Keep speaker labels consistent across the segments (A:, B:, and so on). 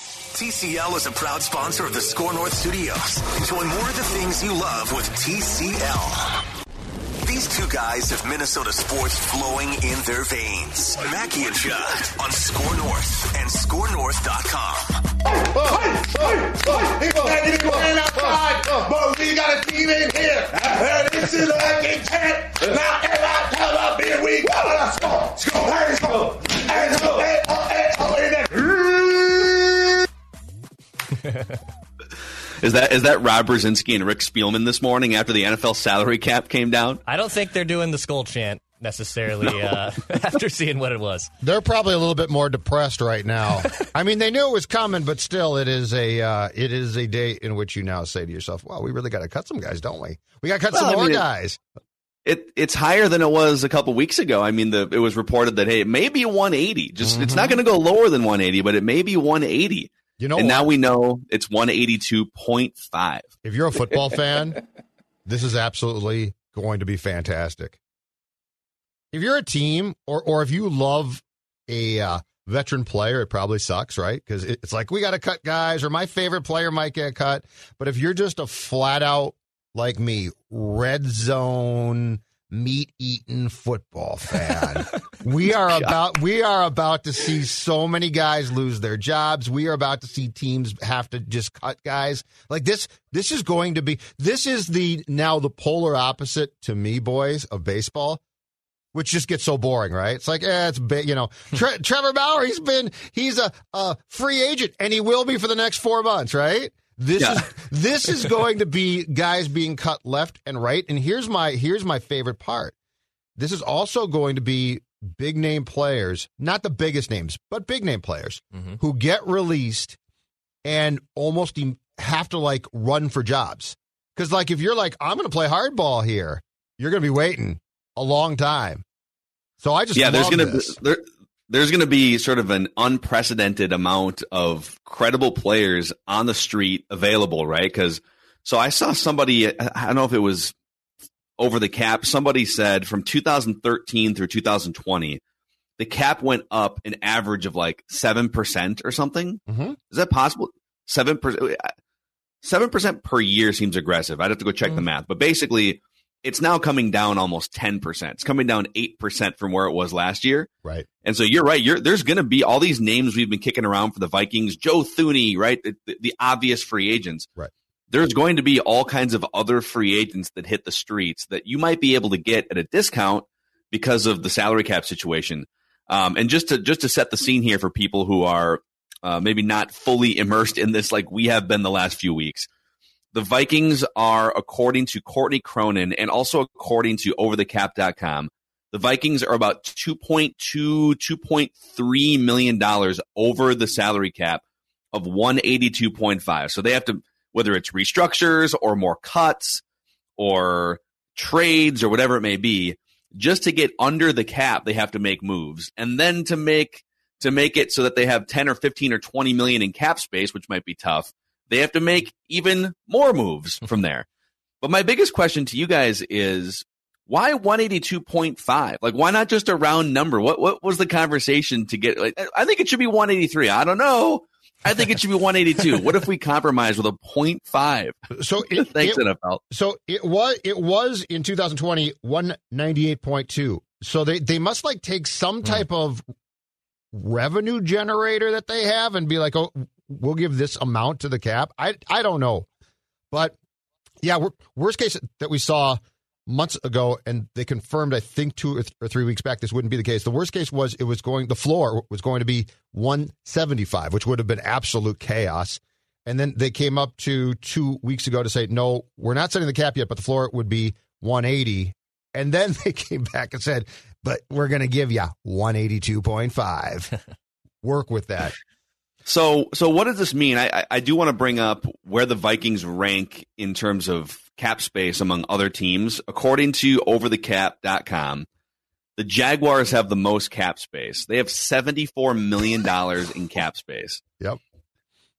A: TCL is a proud sponsor of the Score North Studios. Enjoy more of the things you love with TCL. These two guys have Minnesota sports flowing in their veins. Mackey and Judd on Score North and ScoreNorth.com.
B: But we got a team in here. And this is like a. Now, and I tell up here, we got to score. Score. Hey, score. Hey, score.
C: Is that is that Rob Brzezinski and Rick Spielman this morning after the NFL salary cap came down?
D: I don't think they're doing the skull chant necessarily no. uh, after seeing what it was.
E: They're probably a little bit more depressed right now. I mean, they knew it was coming, but still, it is a uh, it is a day in which you now say to yourself, "Well, we really got to cut some guys, don't we? We got to cut well, some I more mean, guys."
C: It, it's higher than it was a couple weeks ago. I mean, the, it was reported that hey, it may be 180. Just mm-hmm. it's not going to go lower than 180, but it may be 180.
E: You know,
C: and
E: what?
C: now we know it's 182.5.
E: If you're a football fan, this is absolutely going to be fantastic. If you're a team, or or if you love a uh, veteran player, it probably sucks, right? Because it's like we got to cut guys, or my favorite player might get cut. But if you're just a flat out like me, red zone meat eating football fan. we are about we are about to see so many guys lose their jobs. We are about to see teams have to just cut guys. Like this this is going to be this is the now the polar opposite to me boys of baseball. Which just gets so boring, right? It's like, eh, it's you know, Tre- Trevor Bauer. He's been, he's a, a free agent, and he will be for the next four months, right? This yeah. is this is going to be guys being cut left and right. And here's my here's my favorite part. This is also going to be big name players, not the biggest names, but big name players mm-hmm. who get released and almost have to like run for jobs. Because like if you're like I'm going to play hardball here, you're going to be waiting a long time. So I just
C: yeah, there's
E: going
C: to there, there's going to be sort of an unprecedented amount of credible players on the street available, right? Because so I saw somebody, I don't know if it was over the cap, somebody said from 2013 through 2020, the cap went up an average of like 7% or something. Mm-hmm. Is that possible? 7%. 7% per year seems aggressive. I'd have to go check mm-hmm. the math. But basically, it's now coming down almost 10%. It's coming down 8% from where it was last year.
E: Right.
C: And so you're right. You're, there's going to be all these names we've been kicking around for the Vikings, Joe Thuney, right? The, the, the, obvious free agents.
E: Right.
C: There's going to be all kinds of other free agents that hit the streets that you might be able to get at a discount because of the salary cap situation. Um, and just to, just to set the scene here for people who are, uh, maybe not fully immersed in this like we have been the last few weeks the Vikings are, according to Courtney Cronin and also according to overthecap.com, the Vikings are about 2.2, 2.3 million dollars over the salary cap of 182.5. So they have to, whether it's restructures or more cuts or trades or whatever it may be, just to get under the cap, they have to make moves. And then to make, to make it so that they have 10 or 15 or 20 million in cap space, which might be tough they have to make even more moves from there. But my biggest question to you guys is why 182.5? Like, why not just a round number? What what was the conversation to get? Like, I think it should be 183. I don't know. I think it should be 182. what if we compromise with a 0.5?
E: So it,
C: thanks
E: it,
C: NFL.
E: So it was it was in 2020 198.2. So they they must like take some hmm. type mm. of revenue generator that they have and be like, oh, we'll give this amount to the cap. I I don't know, but yeah, worst case that we saw months ago, and they confirmed, I think, two or, three weeks back, this wouldn't be the case. The worst case was it was going, the floor was going to be 175, which would have been absolute chaos. And then they came up to two weeks ago to say, no, we're not setting the cap yet, but the floor would be 180. And then they came back and said, but we're going to give you 182.5. Work with that.
C: So, so what does this mean? I, I do want to bring up where the Vikings rank in terms of cap space among other teams. According to overthecap.com, the Jaguars have the most cap space. They have $74 million in cap space.
E: Yep.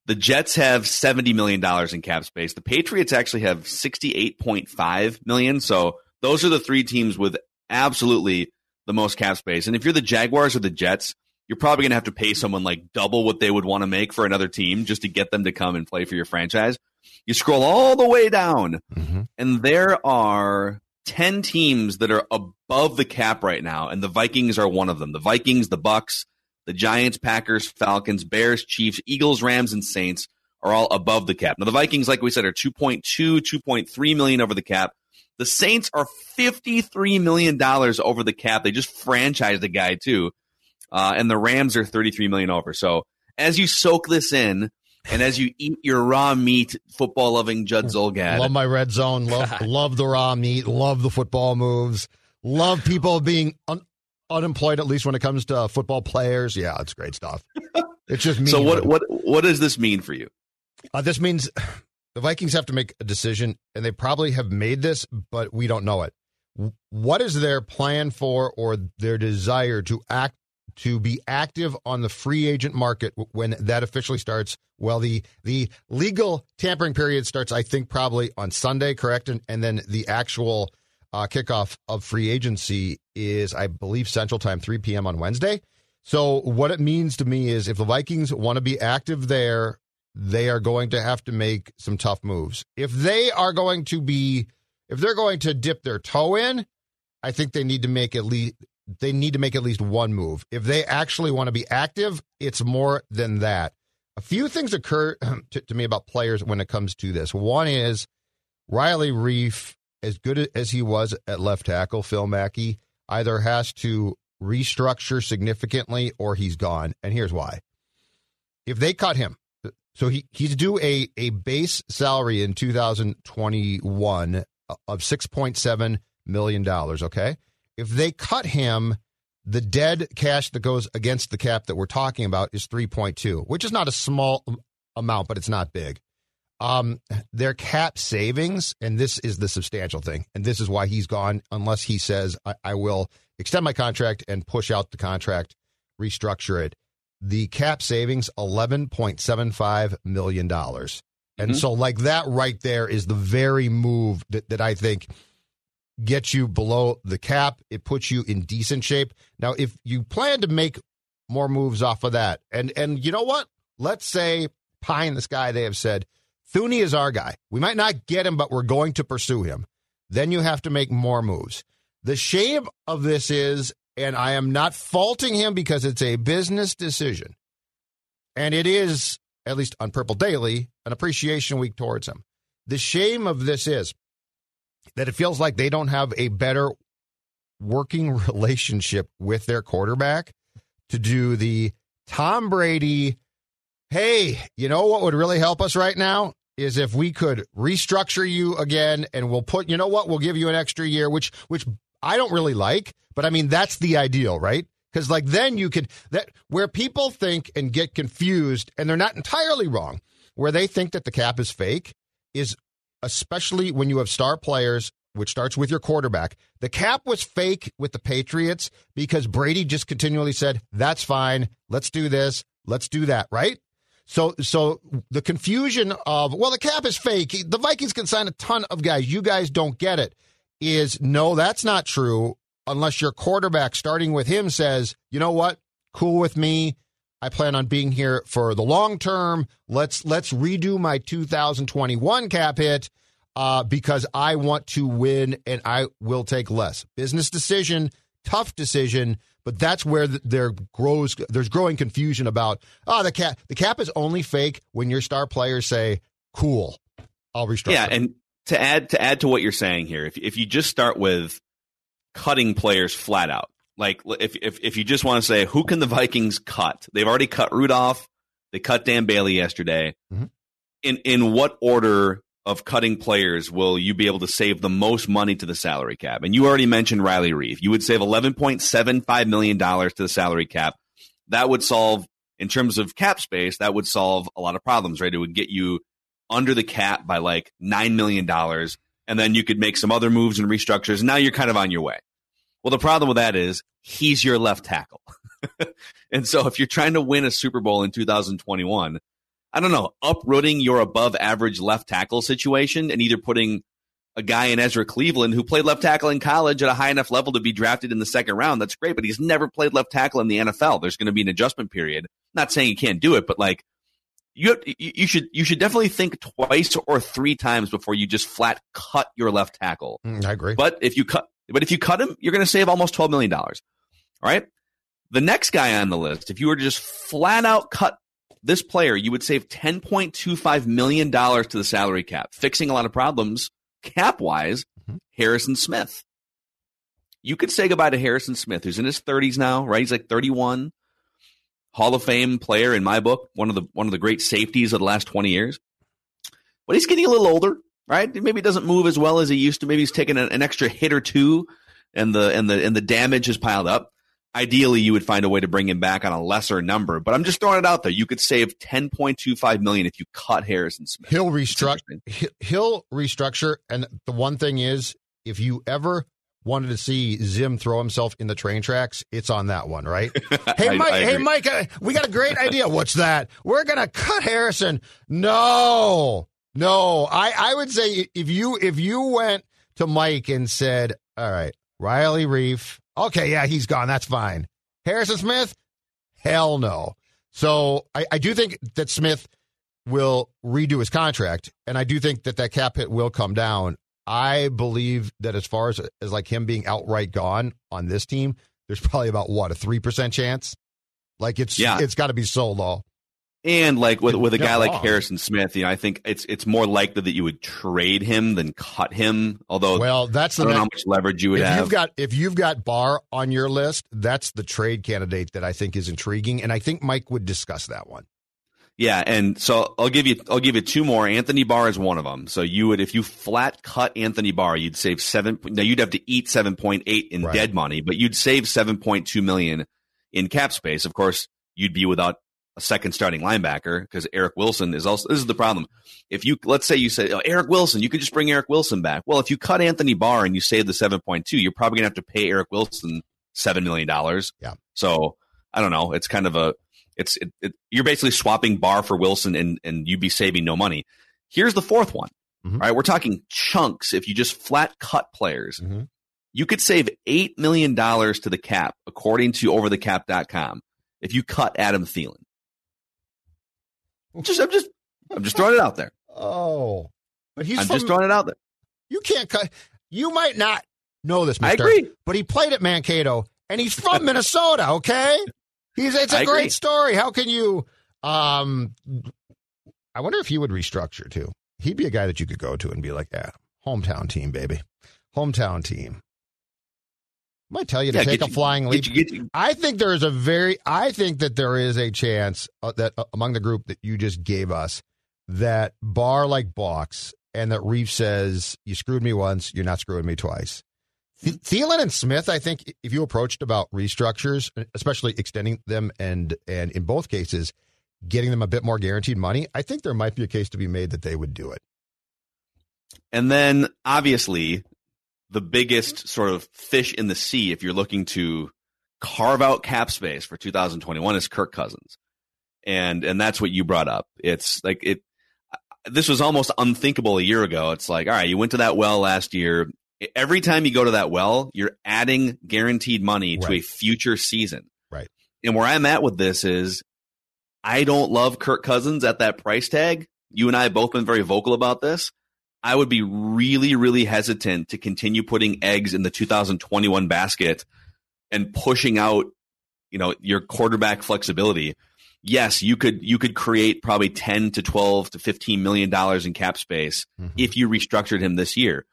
C: The Jets have $70 million in cap space. The Patriots actually have 68.5 million. So those are the three teams with absolutely the most cap space. And if you're the Jaguars or the Jets, you're probably going to have to pay someone like double what they would want to make for another team just to get them to come and play for your franchise. You scroll all the way down, mm-hmm. and there are 10 teams that are above the cap right now, and the Vikings are one of them. The Vikings, the Bucs, the Giants, Packers, Falcons, Bears, Chiefs, Eagles, Rams, and Saints are all above the cap. Now, the Vikings, like we said, are 2.2, 2.3 million over the cap. The Saints are $53 million over the cap. They just franchised a guy, too. Uh, and the Rams are 33 million over. So as you soak this in, and as you eat your raw meat, football loving Judd Zulgad.
E: Love my red zone. Love, love the raw meat. Love the football moves. Love people being un- unemployed, at least when it comes to football players. Yeah, it's great stuff. It's just me.
C: So what, what, what does this mean for you?
E: Uh, this means the Vikings have to make a decision, and they probably have made this, but we don't know it. What is their plan for or their desire to act to be active on the free agent market when that officially starts. Well, the the legal tampering period starts, I think, probably on Sunday, correct? And, and then the actual uh, kickoff of free agency is, I believe, Central Time, 3 p.m. on Wednesday. So, what it means to me is if the Vikings want to be active there, they are going to have to make some tough moves. If they are going to be, if they're going to dip their toe in, I think they need to make at least they need to make at least one move. If they actually want to be active, it's more than that. A few things occur to, to me about players when it comes to this. One is Riley Reiff, as good as he was at left tackle, Phil Mackey, either has to restructure significantly or he's gone. And here's why. If they cut him, so he, he's due a, a base salary in 2021 of $6.7 million, okay? If they cut him, the dead cash that goes against the cap that we're talking about is 3.2, which is not a small amount, but it's not big. Um, their cap savings, and this is the substantial thing, and this is why he's gone, unless he says, I, I will extend my contract and push out the contract, restructure it. The cap savings, $11.75 million. And mm-hmm. so, like that right there is the very move that, that I think – gets you below the cap. It puts you in decent shape. Now, if you plan to make more moves off of that, and and you know what? Let's say pie in the sky, they have said, Thuney is our guy. We might not get him, but we're going to pursue him. Then you have to make more moves. The shame of this is, and I am not faulting him because it's a business decision. And it is, at least on Purple Daily, an appreciation week towards him. The shame of this is that it feels like they don't have a better working relationship with their quarterback to do the Tom Brady, hey, you know what would really help us right now? Is if we could restructure you again and we'll put, you know what, we'll give you an extra year, which which I don't really like, but I mean that's the ideal, right? Because like then you could that where people think and get confused, and they're not entirely wrong, where they think that the cap is fake, is especially when you have star players, which starts with your quarterback. The cap was fake with the Patriots because Brady just continually said, "That's fine. Let's do this. Let's do that." Right? So, so the confusion of well, the cap is fake. The Vikings can sign a ton of guys. You guys don't get it. Is no, that's not true unless your quarterback, starting with him, says, "You know what? Cool with me. I plan on being here for the long term. Let's let's redo my 2021 cap hit uh, because I want to win and I will take less. Business decision tough decision, but that's where there grows there's growing confusion about oh the cap the cap is only fake when your star players say cool, I'll restructure.
C: Yeah, and to add to add to what you're saying here, if if you just start with cutting players flat out, like if if if you just want to say who can the Vikings cut? They've already cut Rudolph. They cut Dan Bailey yesterday.
E: Mm-hmm.
C: In in what order of cutting players will you be able to save the most money to the salary cap? And you already mentioned Riley Reiff. You would save $11.75 million to the salary cap. That would solve, in terms of cap space, that would solve a lot of problems, right? It would get you under the cap by like $9 million. And then you could make some other moves and restructures. And now you're kind of on your way. Well, the problem with that is he's your left tackle. and so if you're trying to win a Super Bowl in 2021, I don't know, uprooting your above average left tackle situation and either putting a guy in Ezra Cleveland who played left tackle in college at a high enough level to be drafted in the second round. That's great, but he's never played left tackle in the NFL. There's going to be an adjustment period. Not saying he can't do it, but like you, you should you should definitely think twice or three times before you just flat cut your left tackle.
E: Mm, I agree.
C: But if you cut, but if you cut him, you're going to save almost twelve million dollars. All right. The next guy on the list, if you were to just flat out cut this player, you would save $10.25 million to the salary cap, fixing a lot of problems cap wise. Mm-hmm. Harrison Smith. You could say goodbye to Harrison Smith, who's in his 30s now, right? He's like 31. Hall of Fame player in my book, one of the one of the great safeties of the last 20 years. But he's getting a little older, right? Maybe he doesn't move as well as he used to. Maybe he's taking an, an extra hit or two and the and the and the damage has piled up. Ideally you would find a way to bring him back on a lesser number but i'm just throwing it out there. You could save 10.25 million if you cut harrison smith.
E: He'll restructure he'll restructure and the one thing is if you ever wanted to see zim throw himself in the train tracks it's on that one right? Hey mike I, I hey mike uh, we got a great idea. What's that? We're gonna cut harrison. No no i i would say if you if you went to mike and said all right riley reiff Okay, yeah, he's gone. That's fine. Harrison Smith? Hell no. So I, I do think that Smith will redo his contract, and I do think that that cap hit will come down. I believe that as far as as like him being outright gone on this team, there's probably about what a three percent chance. Like it's yeah. it's got to be so low.
C: And like with with a guy like Harrison Smith, you know, I think it's it's more likely that you would trade him than cut him. Although,
E: well, that's the
C: I don't know how much leverage you would have.
E: if
C: have.
E: You've got if you've got Barr on your list, that's the trade candidate that I think is intriguing, and I think Mike would discuss that one.
C: Yeah, and so I'll give you I'll give you two more. Anthony Barr is one of them. So you would if you flat cut Anthony Barr, you'd save seven. Now you'd have to eat seven point eight in right. dead money, but you'd save seven point two million in cap space. Of course, you'd be without a second starting linebacker because Eric Wilson is also this is the problem. If you let's say you say oh, Eric Wilson, you could just bring Eric Wilson back. Well, if you cut Anthony Barr and you save the seven point two, you're probably gonna have to pay Eric Wilson seven million dollars.
E: Yeah.
C: So I don't know. It's kind of a it's it, it, you're basically swapping Barr for Wilson and and you'd be saving no money. Here's the fourth one. Mm-hmm. Right, we're talking chunks. If you just flat cut players, mm-hmm. you could save eight million dollars to the cap, according to OverTheCap.com, if you cut Adam Thielen. Just I'm just I'm just throwing it out there.
E: Oh,
C: but he's I'm from, just throwing it out there.
E: You can't cut. You might not know this, Mr.
C: I agree.
E: But he played at Mankato, and he's from Minnesota. Okay, he's it's a I great agree. story. How can you? Um, I wonder if he would restructure too. He'd be a guy that you could go to and be like, "Yeah, hometown team, baby, hometown team." Might tell you to yeah, take a you, flying leap. Get you, get you. I think there is a very, I think that there is a chance uh, that uh, among the group that you just gave us, that Barr like box, and that Reiff says, "You screwed me once, you're not screwing me twice." Th- Thielen and Smith, I think, if you approached about restructures, especially extending them, and and in both cases, getting them a bit more guaranteed money, I think there might be a case to be made that they would do it.
C: And then obviously the biggest sort of fish in the sea if you're looking to carve out cap space for 2021 is Kirk Cousins. And and that's what you brought up. It's like it this was almost unthinkable a year ago. It's like, all right, you went to that well last year. Every time you go to that well, you're adding guaranteed money right. to a future season.
E: Right.
C: And where I'm at with this is I don't love Kirk Cousins at that price tag. You and I have both been very vocal about this. I would be really, really hesitant to continue putting eggs in the 2021 basket and pushing out, you know, your quarterback flexibility, yes, you could you could create probably 10 to 12 to 15 million dollars in cap space mm-hmm. if you restructured him this year.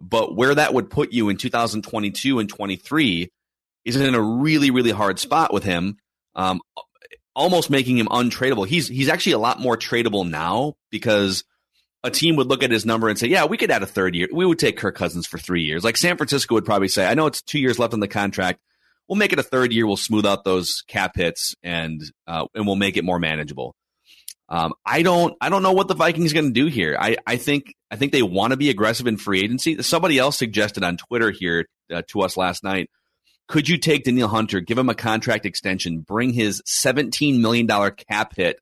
C: But where that would put you in 2022 and 23 is in a really really hard spot with him. Um, almost making him untradeable. He's he's actually a lot more tradable now because a team would look at his number and say, "Yeah, we could add a third year. We would take Kirk Cousins for three years." Like San Francisco would probably say, "I know it's two years left on the contract. We'll make it a third year. We'll smooth out those cap hits and uh, and we'll make it more manageable." Um, I don't I don't know what the Vikings are going to do here. I I think I think they want to be aggressive in free agency. Somebody else suggested on Twitter here uh, to us last night could you take Danielle Hunter, give him a contract extension, bring his $17 million cap hit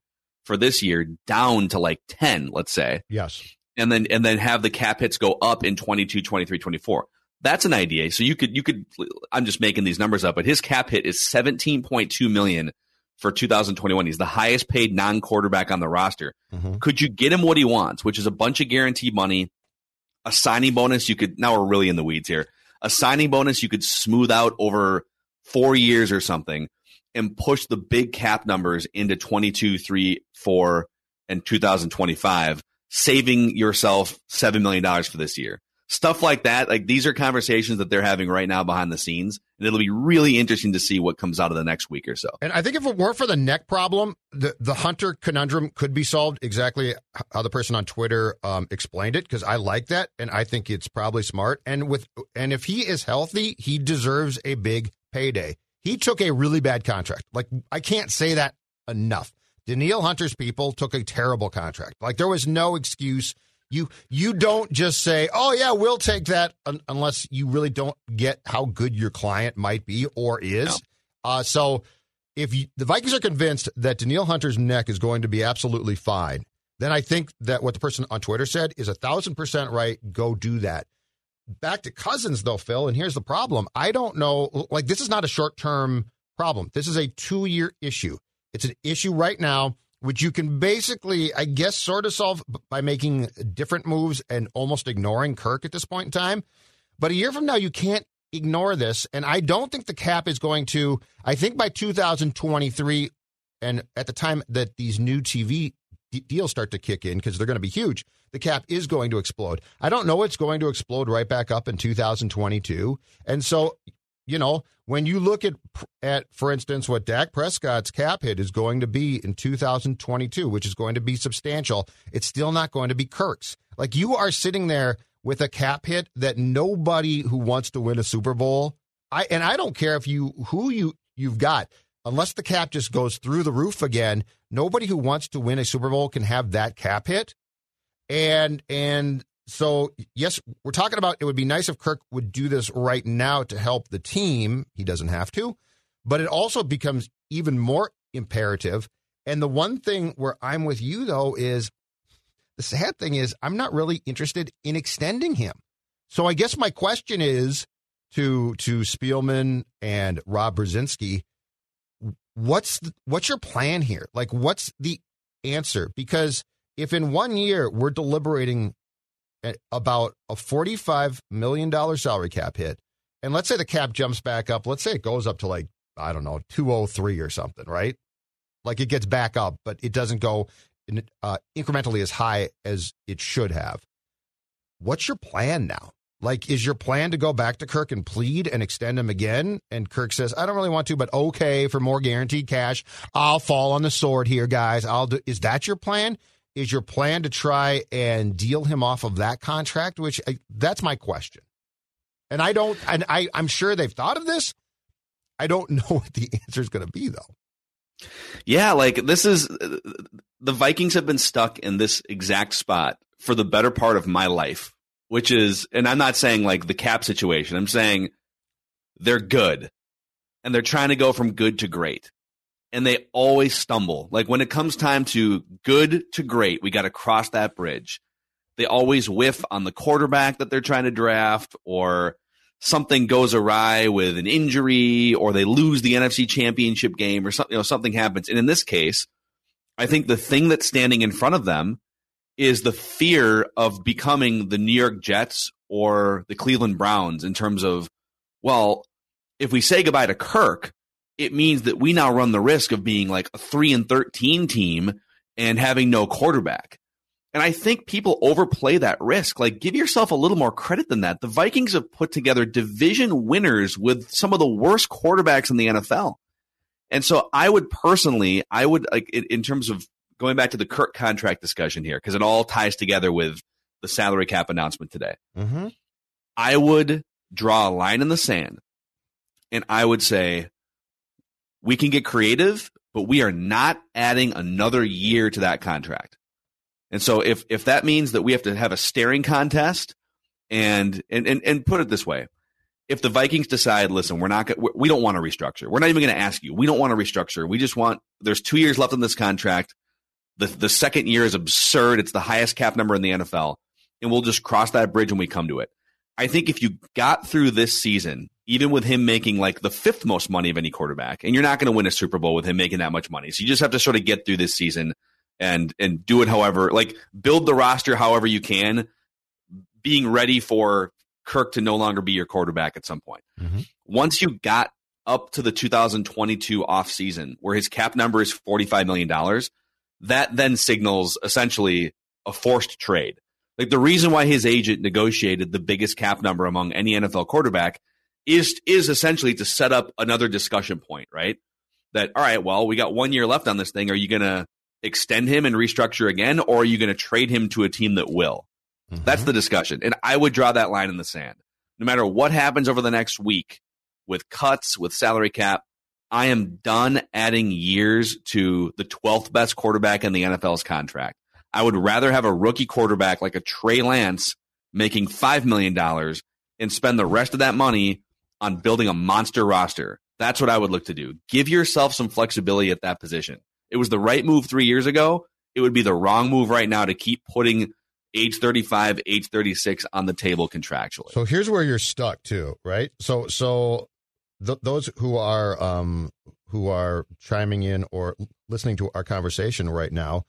C: for this year down to like 10, let's say?
E: Yes.
C: And then and then have the cap hits go up in 22, 23, 24. That's an idea. So you could you could I'm just making these numbers up, but his cap hit is 17.2 million for 2021. He's the highest paid non-quarterback on the roster. Mm-hmm. Could you get him what he wants, which is a bunch of guaranteed money, a signing bonus? You could now we're really in the weeds here a signing bonus you could smooth out over four years or something and push the big cap numbers into 22, 3, 4, and 2025, saving yourself $7 million for this year. Stuff like that. Like these are conversations that they're having right now behind the scenes. And it'll be really interesting to see what comes out of the next week or so.
E: And I think if it weren't for the neck problem, the, the Hunter conundrum could be solved exactly how the person on Twitter um, explained it, because I like that. And I think it's probably smart. And with, and if he is healthy, he deserves a big payday. He took a really bad contract. Like, I can't say that enough. Danielle Hunter's people took a terrible contract. Like, there was no excuse you you don't just say, "Oh yeah, we'll take that," un- unless you really don't get how good your client might be or is. No. Uh, so, if you, the Vikings are convinced that Danielle Hunter's neck is going to be absolutely fine, then I think that what the person on Twitter said is a thousand percent right. Go do that. Back to Cousins though, Phil, and here's the problem. I don't know. Like this is not a short term problem. This is a two year issue. It's an issue right now which you can basically, I guess, sort of solve by making different moves and almost ignoring Kirk at this point in time. But a year from now, you can't ignore this. And I don't think the cap is going to, I think by 2023, and at the time that these new TV deals start to kick in, because they're going to be huge, the cap is going to explode. I don't know it's going to explode right back up in 2022. And so you know, when you look at at for instance what Dak Prescott's cap hit is going to be in 2022, which is going to be substantial, it's still not going to be Kirk's. Like you are sitting there with a cap hit that nobody who wants to win a Super Bowl, I and I don't care if you who you you've got, unless the cap just goes through the roof again, nobody who wants to win a Super Bowl can have that cap hit. And and so, yes, we're talking about it would be nice if Kirk would do this right now to help the team. He doesn't have to, but it also becomes even more imperative. And the one thing where I'm with you, though, is the sad thing is I'm not really interested in extending him. So I guess my question is to to Spielman and Rob Brzezinski, what's the, what's your plan here? Like, what's the answer? Because if in one year we're deliberating about a $45 million salary cap hit, and let's say the cap jumps back up, let's say it goes up to like, I don't know, 203 or something, right? Like it gets back up, but it doesn't go uh, incrementally as high as it should have. What's your plan now? Like, is your plan to go back to Kirk and plead and extend him again? And Kirk says, I don't really want to, but okay, for more guaranteed cash, I'll fall on the sword here, guys. I'll do. Is that your plan? Is your plan to try and deal him off of that contract? Which uh, that's my question. And I don't, and I, I'm sure they've thought of this. I don't know what the answer is going to be, though.
C: Yeah, like this is the Vikings have been stuck in this exact spot for the better part of my life, which is, and I'm not saying like the cap situation, I'm saying they're good and they're trying to go from good to great and they always stumble. Like when it comes time to good to great, we got to cross that bridge. They always whiff on the quarterback that they're trying to draft, or something goes awry with an injury, or they lose the NFC championship game, or something, you know, something happens. And in this case, I think the thing that's standing in front of them is the fear of becoming the New York Jets or the Cleveland Browns in terms of, well, if we say goodbye to Kirk, it means that we now run the risk of being like a three and 13 team and having no quarterback. And I think people overplay that risk. Like, give yourself a little more credit than that. The Vikings have put together division winners with some of the worst quarterbacks in the NFL. And so I would personally, I would like in terms of going back to the Kirk contract discussion here, because it all ties together with the salary cap announcement today.
E: Mm-hmm.
C: I would draw a line in the sand and I would say, we can get creative, but we are not adding another year to that contract. And so if if that means that we have to have a staring contest and and and, and put it this way, if the Vikings decide, listen, we're not we don't want to restructure. We're not even going to ask you. We don't want to restructure. We just want there's 2 years left in this contract. The the second year is absurd. It's the highest cap number in the NFL. And we'll just cross that bridge when we come to it. I think if you got through this season, even with him making like the fifth most money of any quarterback, and you're not going to win a Super Bowl with him making that much money. So you just have to sort of get through this season and and do it however like build the roster however you can being ready for Kirk to no longer be your quarterback at some point.
E: Mm-hmm.
C: Once you got up to the 2022 offseason where his cap number is $45 million, that then signals essentially a forced trade. Like the reason why his agent negotiated the biggest cap number among any NFL quarterback is is essentially to set up another discussion point, right? That all right, well, we got one year left on this thing. Are you gonna extend him and restructure again, or are you going to trade him to a team that will? Mm-hmm. That's the discussion. And I would draw that line in the sand. No matter what happens over the next week with cuts, with salary cap, I am done adding years to the 12th best quarterback in the NFL's contract. I would rather have a rookie quarterback like a Trey Lance making $5 million and spend the rest of that money on building a monster roster. That's what I would look to do. Give yourself some flexibility at that position. It was the right move three years ago. It would be the wrong move right now to keep putting age 35, age 36 on the table contractually.
E: So here's where you're stuck too, right? So so th- those who are um who are chiming in or listening to our conversation right now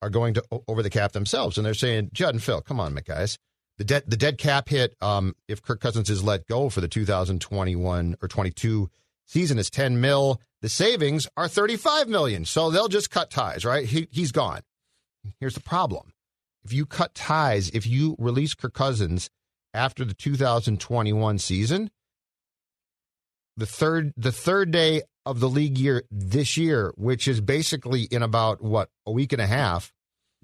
E: are going to over the cap themselves and they're saying, "Judd and Phil, come on, guys. The dead the dead cap hit um if Kirk Cousins is let go for the 2021 or 22 season is 10 mil. The savings are 35 million. So they'll just cut ties, right? He, he's gone. Here's the problem. If you cut ties, if you release Kirk Cousins after the 2021 season, the third the third day of the league year this year, which is basically in about what a week and a half,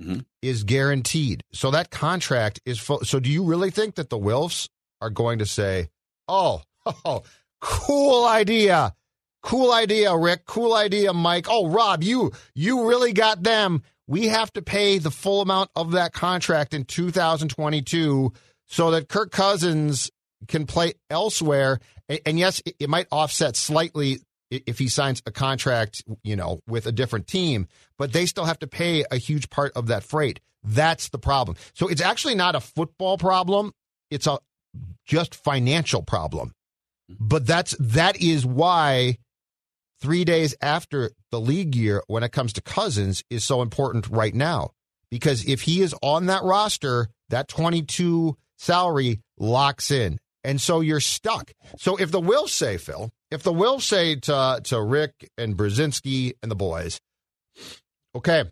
E: mm-hmm. is guaranteed. So that contract is full. So do you really think that the Wilfs are going to say, "Oh, oh Cool idea. Cool idea, Rick. Cool idea, Mike. Oh, Rob, you you really got them. We have to pay the full amount of that contract in 2022 so that Kirk Cousins can play elsewhere. And, yes, it might offset slightly if he signs a contract, you know, with a different team, but they still have to pay a huge part of that freight. That's the problem. So it's actually not a football problem. It's a just financial problem. But that's that is why three days after the league year, when it comes to Cousins, is so important right now. Because if he is on that roster, that 22 salary locks in. And so you're stuck. So if the will say, Phil, if the will say to, to Rick and Brzezinski and the boys, okay,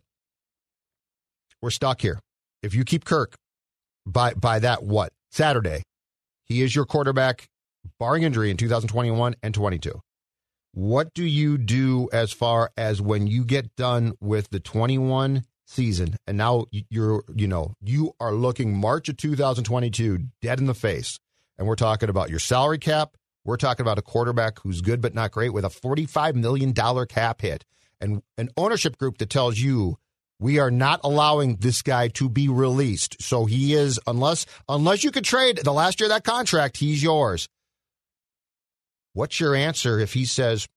E: we're stuck here. If you keep Kirk by by that what? Saturday, he is your quarterback barring injury in 2021 and 22. What do you do as far as when you get done with the 21 season and now you're, you know, you are looking March of 2022 dead in the face and we're talking about your salary cap, we're talking about a quarterback who's good but not great with a $45 million cap hit and an ownership group that tells you we are not allowing this guy to be released. So he is unless unless you could trade the last year of that contract, he's yours. What's your answer if he says,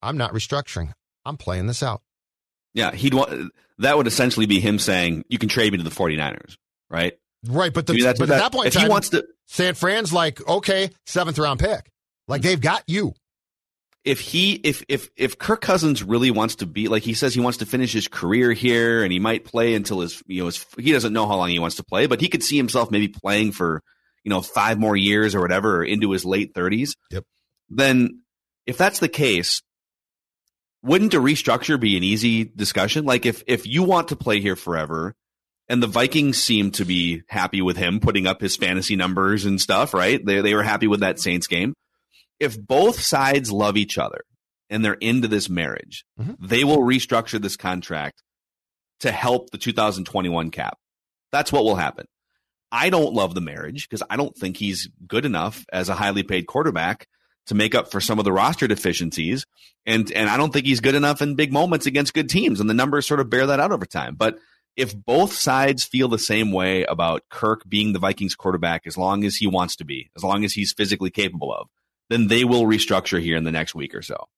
E: I'm not restructuring, I'm playing this out?
C: Yeah, he'd want that would essentially be him saying, You can trade me to the 49ers, right?
E: Right, but, the, I mean, but at that point,
C: if
E: time,
C: he wants to,
E: San Fran's like, okay, seventh round pick, like they've got you.
C: If he, if if if Kirk Cousins really wants to be, like he says, he wants to finish his career here, and he might play until his, you know, his, he doesn't know how long he wants to play, but he could see himself maybe playing for, you know, five more years or whatever, or into his late thirties.
E: Yep
C: then if that's the case, wouldn't a restructure be an easy discussion? Like if if you want to play here forever, and the Vikings seem to be happy with him putting up his fantasy numbers and stuff, right? They they were happy with that Saints game. If both sides love each other and they're into this marriage,
E: Mm-hmm.
C: they will restructure this contract to help the 2021 cap. That's what will happen. I don't love the marriage because I don't think he's good enough as a highly paid quarterback to make up for some of the roster deficiencies. And and I don't think he's good enough in big moments against good teams. And the numbers sort of bear that out over time. But if both sides feel the same way about Kirk being the Vikings quarterback as long as he wants to be, as long as he's physically capable of, then they will restructure here in the next week or so.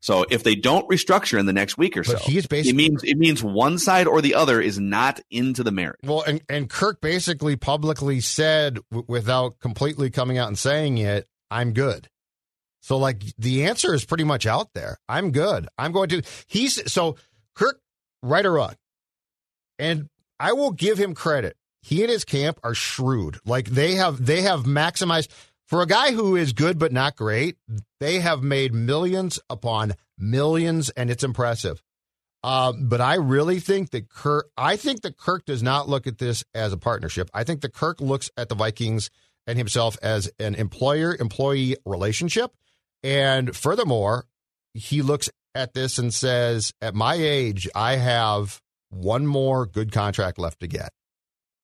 C: So if they don't restructure in the next week or
E: But
C: so,
E: he is basically-
C: it means it means one side or the other is not into the marriage.
E: Well, and, and Kirk basically publicly said, w- without completely coming out and saying it, I'm good. So, like, the answer is pretty much out there. I'm good. I'm going to. He's so Kirk, right or wrong. And I will give him credit. He and his camp are shrewd. Like they have, they have maximized for a guy who is good but not great. They have made millions upon millions, and it's impressive. Um, but I really think that Kirk. I think that Kirk does not look at this as a partnership. I think that Kirk looks at the Vikings and himself as an employer-employee relationship. And furthermore, he looks at this and says, "At my age, I have one more good contract left to get,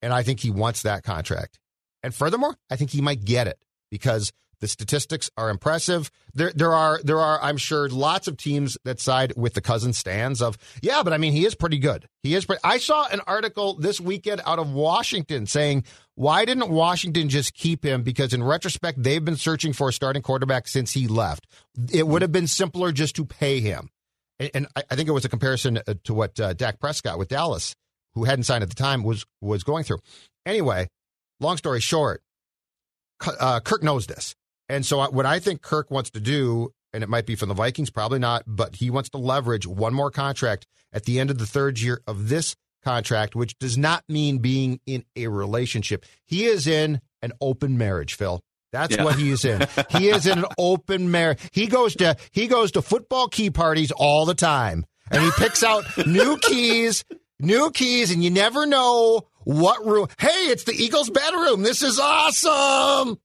E: and I think he wants that contract. And furthermore, I think he might get it because." The statistics are impressive. There, there are, there are, I'm sure, lots of teams that side with the cousin stands of, yeah, but I mean, he is pretty good. He is. Pretty, I saw an article this weekend out of Washington saying, why didn't Washington just keep him? Because in retrospect, they've been searching for a starting quarterback since he left. It would have been simpler just to pay him. And, I think it was a comparison uh, to what uh, Dak Prescott with Dallas, who hadn't signed at the time, was was going through. Anyway, long story short, uh, Kirk knows this. And so, what I think Kirk wants to do, and it might be from the Vikings, probably not, but he wants to leverage one more contract at the end of the third year of this contract, which does not mean being in a relationship. He is in an open marriage, Phil. That's
C: Yeah.
E: what he is in. He is in an open marriage. He goes to he goes to football key parties all the time, and he picks out new keys, new keys, and you never know what room. Hey, it's the Eagles' bedroom. This is awesome.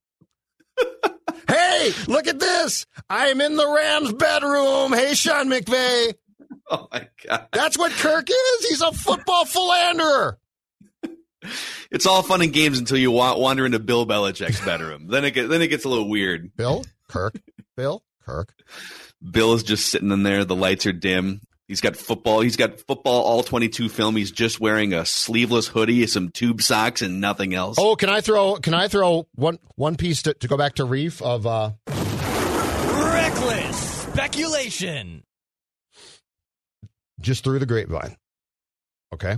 E: hey, look at this. I am in the Rams' bedroom. Hey, Sean McVay.
C: Oh my god!
E: That's what Kirk is. He's a football philanderer.
C: It's all fun and games until you wander into Bill Belichick's bedroom. then it get, then it gets a little weird.
E: Bill, Kirk, Bill, Kirk.
C: Bill is just sitting in there. The lights are dim. He's got football. He's got football all 22 film. He's just wearing a sleeveless hoodie, some tube socks, and nothing else.
E: Oh, can I throw? Can I throw one one piece to, to go back to Reiff of? uh
D: Reckless speculation.
E: just through the grapevine. Okay.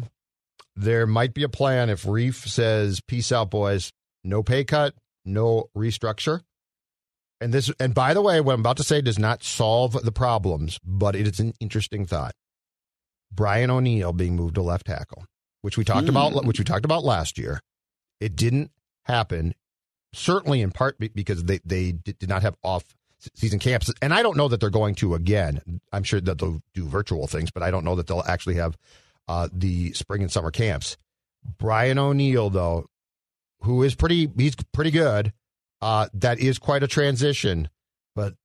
E: There might be a plan if Reiff says, peace out, boys. No pay cut, no restructure. And this, and by the way, what I'm about to say does not solve the problems, but it is an interesting thought. Brian O'Neill being moved to left tackle, which we talked about, hmm. which we talked about last year. It didn't happen, certainly in part because they, they did did not have off season camps. And I don't know that they're going to again. I'm sure that they'll do virtual things, but I don't know that they'll actually have uh, the spring and summer camps. Brian O'Neill, though, who is pretty, he's pretty good. Uh, that is quite a transition, but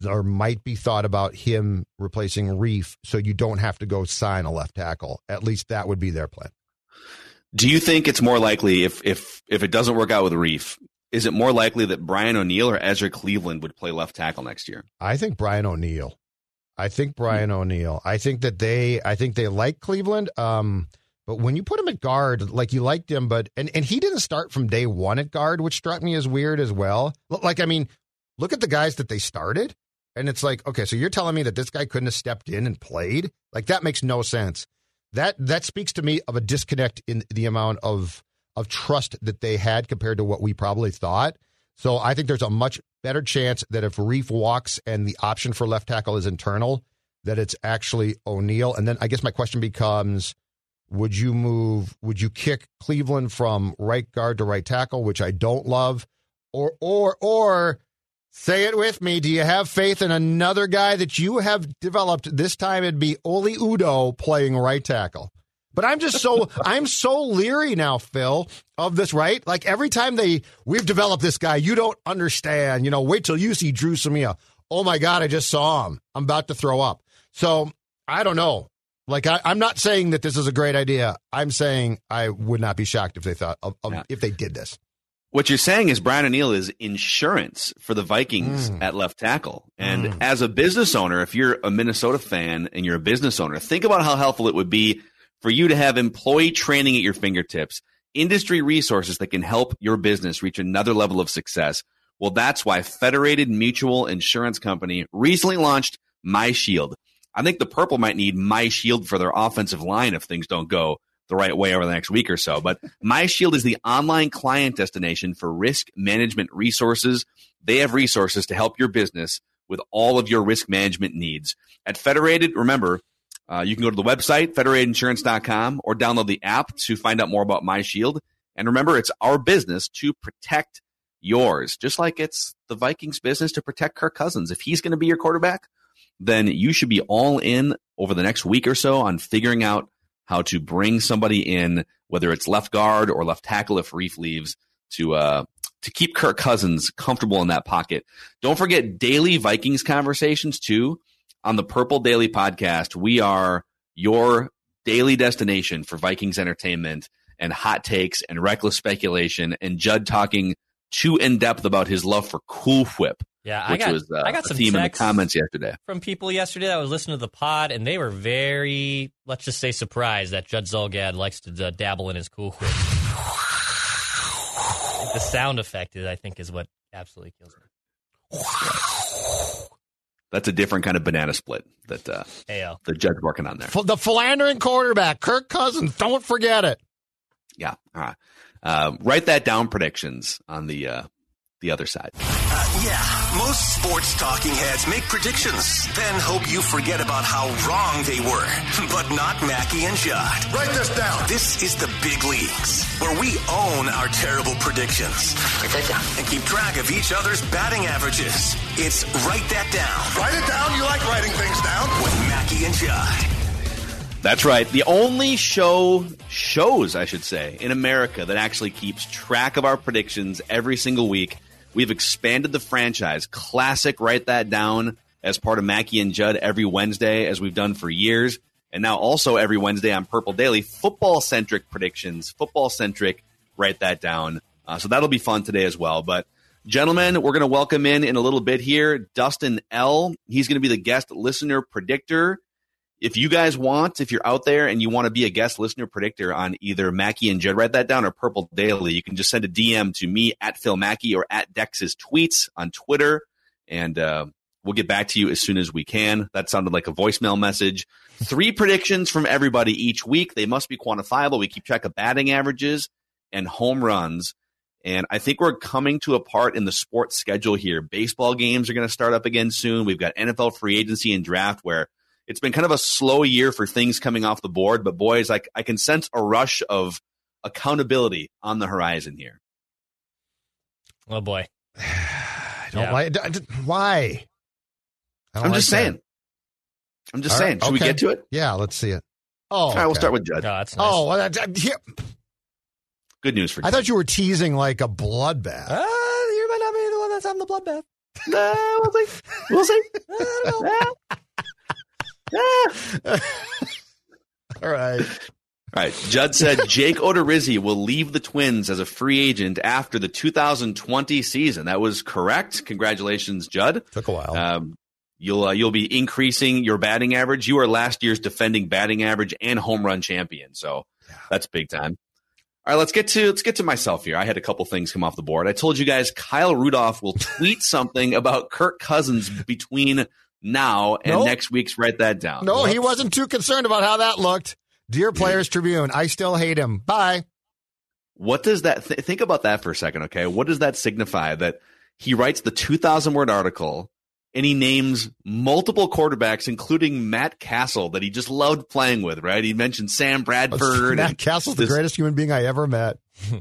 E: there might be thought about him replacing Reiff so you don't have to go sign a left tackle. At least that would be their plan.
C: Do you think it's more likely if if if it doesn't work out with Reiff? Is it more likely that Brian O'Neill or Ezra Cleveland would play left tackle next year?
E: I think Brian O'Neill. I think Brian O'Neill. I think that they I think they like Cleveland. Um but when you put him at guard, like you liked him, but and, and he didn't start from day one at guard, which struck me as weird as well. Like, I mean, look at the guys that they started, and it's like, okay, so you're telling me that this guy couldn't have stepped in and played? Like that makes no sense. That that speaks to me of a disconnect in the amount of of trust that they had compared to what we probably thought. So I think there's a much better chance that if Reiff walks and the option for left tackle is internal, that it's actually O'Neill. And then I guess my question becomes would you move would you kick Cleveland from right guard to right tackle, which I don't love, or or or Say it with me. Do you have faith in another guy that you have developed? This time it'd be Oli Udoh playing right tackle. But I'm just so I'm so leery now, Phil, of this, right? Like every time they we've developed this guy, you don't understand. You know, wait till you see Dru Samia. Oh my God, I just saw him. I'm about to throw up. So I don't know. Like I, am not saying that this is a great idea. I'm saying I would not be shocked if they thought of, of,
C: Yeah.
E: if they did this.
C: What you're saying is Brian O'Neill is insurance for the Vikings
E: Mm.
C: at left tackle. And as a business owner, if you're a Minnesota fan and you're a business owner, think about how helpful it would be for you to have employee training at your fingertips, industry resources that can help your business reach another level of success. Well, that's why Federated Mutual Insurance Company recently launched My Shield. I think the Purple might need My Shield for their offensive line if things don't go the right way over the next week or so. But My Shield is the online client destination for risk management resources. They have resources to help your business with all of your risk management needs. At Federated, remember, uh, you can go to the website, federatedinsurance.com, or download the app to find out more about My Shield. And remember, it's our business to protect yours, just like it's the Vikings' business to protect Kirk Cousins. If he's going to be your quarterback, then you should be all in over the next week or so on figuring out how to bring somebody in, whether it's left guard or left tackle if Reiff leaves, to uh, to keep Kirk Cousins comfortable in that pocket. Don't forget daily Vikings conversations too on the Purple Daily podcast. We are your daily destination for Vikings entertainment and hot takes and reckless speculation and Judd talking too in depth about his love for Cool Whip,
D: Yeah, I got
C: was uh,
D: I got some
C: theme in the comments yesterday.
D: from people yesterday that was listening to the pod, and they were very, let's just say, surprised that Judd Zulgad likes to uh, dabble in his cool whip. the sound effect, is, I think, is what absolutely kills me.
C: That's a different kind of banana split that uh,
D: Ayo.
C: the judge working on there.
E: F- The philandering quarterback, Kirk Cousins. Don't forget it.
C: Yeah. All right. Uh, write that down. Predictions on the uh, the other side.
A: Uh, yeah, most sports talking heads make predictions, then hope you forget about how wrong they were. But not Mackie and Judd.
B: Write this down.
A: This is the big leagues, where we own our terrible predictions. Write that down. And keep track of each other's batting averages. It's Write That Down
B: Write it down. You like writing things down.
A: with Mackie and Judd.
C: That's right. The only show shows, I should say, in America that actually keeps track of our predictions every single week. We've expanded the franchise. Classic, write that down as part of Mackie and Judd every Wednesday, as we've done for years. And now also every Wednesday on Purple Daily, football centric predictions, football centric, write that down. Uh, so that'll be fun today as well. But gentlemen, we're going to welcome in in a little bit here Dustin L. He's going to be the guest listener predictor if you guys want, if you're out there and you want to be a guest listener predictor on either Mackie and Judd, write that down or Purple Daily, you can just send a DM to me at Phil Mackey or at Dex's tweets on Twitter, and uh, we'll get back to you as soon as we can. That sounded like a voicemail message. Three predictions from everybody each week. They must be quantifiable. We keep track of batting averages and home runs. And I think we're coming to a part in the sports schedule here. Baseball games are going to start up again soon. We've got NFL free agency and draft where it's been kind of a slow year for things coming off the board, but boys, like I can sense a rush of accountability on the horizon here.
D: Oh boy.
E: I don't
D: Yeah.
E: like I d- Why? I don't
C: I'm
E: like
C: just
E: that.
C: saying. I'm just
E: All
C: saying.
E: right,
C: Should we get to it?
E: Yeah, let's see it. Oh,
C: All right, we'll start with Judd.
D: No, that's nice.
E: Oh, well, that- that- yeah.
C: Good news for
E: I thought you were teasing like a bloodbath.
D: Ah, you might not be the one that's having the bloodbath.
C: Uh, we'll see. We'll see.
D: I don't know.
E: All right.
C: All right. Judd said Jake Odorizzi will leave the Twins as a free agent after the 2020 season. That was correct. Congratulations, Judd.
E: Took a while.
C: Um, you'll uh, you'll be increasing your batting average. You are last year's defending batting average and home run champion, so that's big time. All right, let's get to let's get to myself here. I had a couple things come off the board. I told you guys Kyle Rudolph will tweet something about Kirk Cousins between now and
E: Nope.
C: next week's. Write that down.
E: no, he wasn't too concerned about how that looked. Dear Players Tribune, I still hate him. Bye.
C: What does that th- think about that for a second? Okay, what does that signify? That he writes the two thousand word article and he names multiple quarterbacks, including Matt Cassel, that he just loved playing with. Right? He mentioned Sam Bradford.
E: Matt
C: and
E: Cassel's the greatest human being I ever met.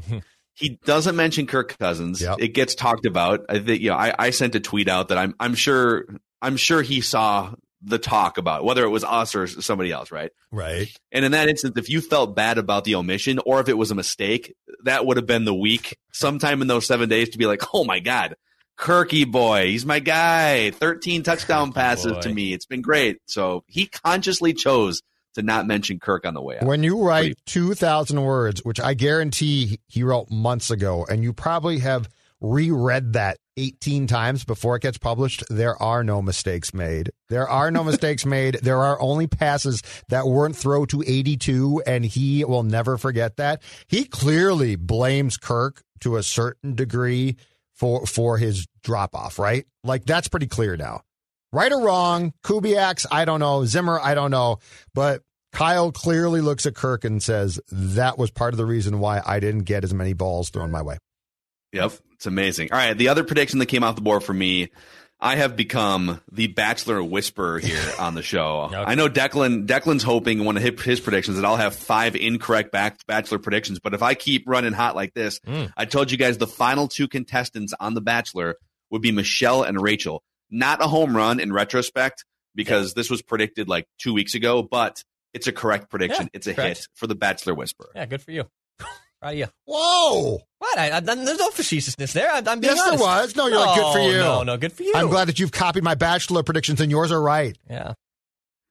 C: He doesn't mention Kirk Cousins.
E: Yep.
C: It gets talked about. I think you know. I, I sent a tweet out that I'm I'm sure I'm sure he saw the talk about it, whether it was us or somebody else, right?
E: Right.
C: And in that instance, if you felt bad about the omission or if it was a mistake, that would have been the week sometime in those seven days to be like, oh my God, Kirky boy, he's my guy. 13 touchdown
D: Kirky
C: passes
D: boy.
C: to me. It's been great. So he consciously chose to not mention Kirk on the way out.
E: When you write 2,000 words, which I guarantee he wrote months ago, and you probably have reread that 18 times before it gets published, there are no mistakes made. There are no mistakes made. There are only passes that weren't throw to 82, and he will never forget that. He clearly blames Kirk to a certain degree for for his drop off, right? Like that's pretty clear now. Right or wrong, Kubiak's, I don't know. Zimmer, I don't know. But Kyle clearly looks at Kirk and says, that was part of the reason why I didn't get as many balls thrown my way.
C: Yep. It's amazing. All right. The other prediction that came off the board for me, I have become the Bachelor whisperer here on the show.
D: Okay.
C: I know Declan. Declan's hoping one of his, his predictions that I'll have five incorrect back, Bachelor predictions. But if I keep running hot like this,
D: Mm.
C: I told you guys the final two contestants on the Bachelor would be Michelle and Rachel. Not a home run in retrospect because this was predicted like two weeks ago, but it's a correct prediction.
D: Yeah,
C: it's a
D: correct.
C: hit for the Bachelor whisperer.
D: Yeah, good for you. Proud of you.
E: Whoa!
D: What? I, I, there's no facetiousness there. I, I'm being
E: Yes, there was. No, you're like, good for you.
D: No, no, good for you.
E: I'm glad that you've copied my Bachelor predictions and yours are right.
D: Yeah,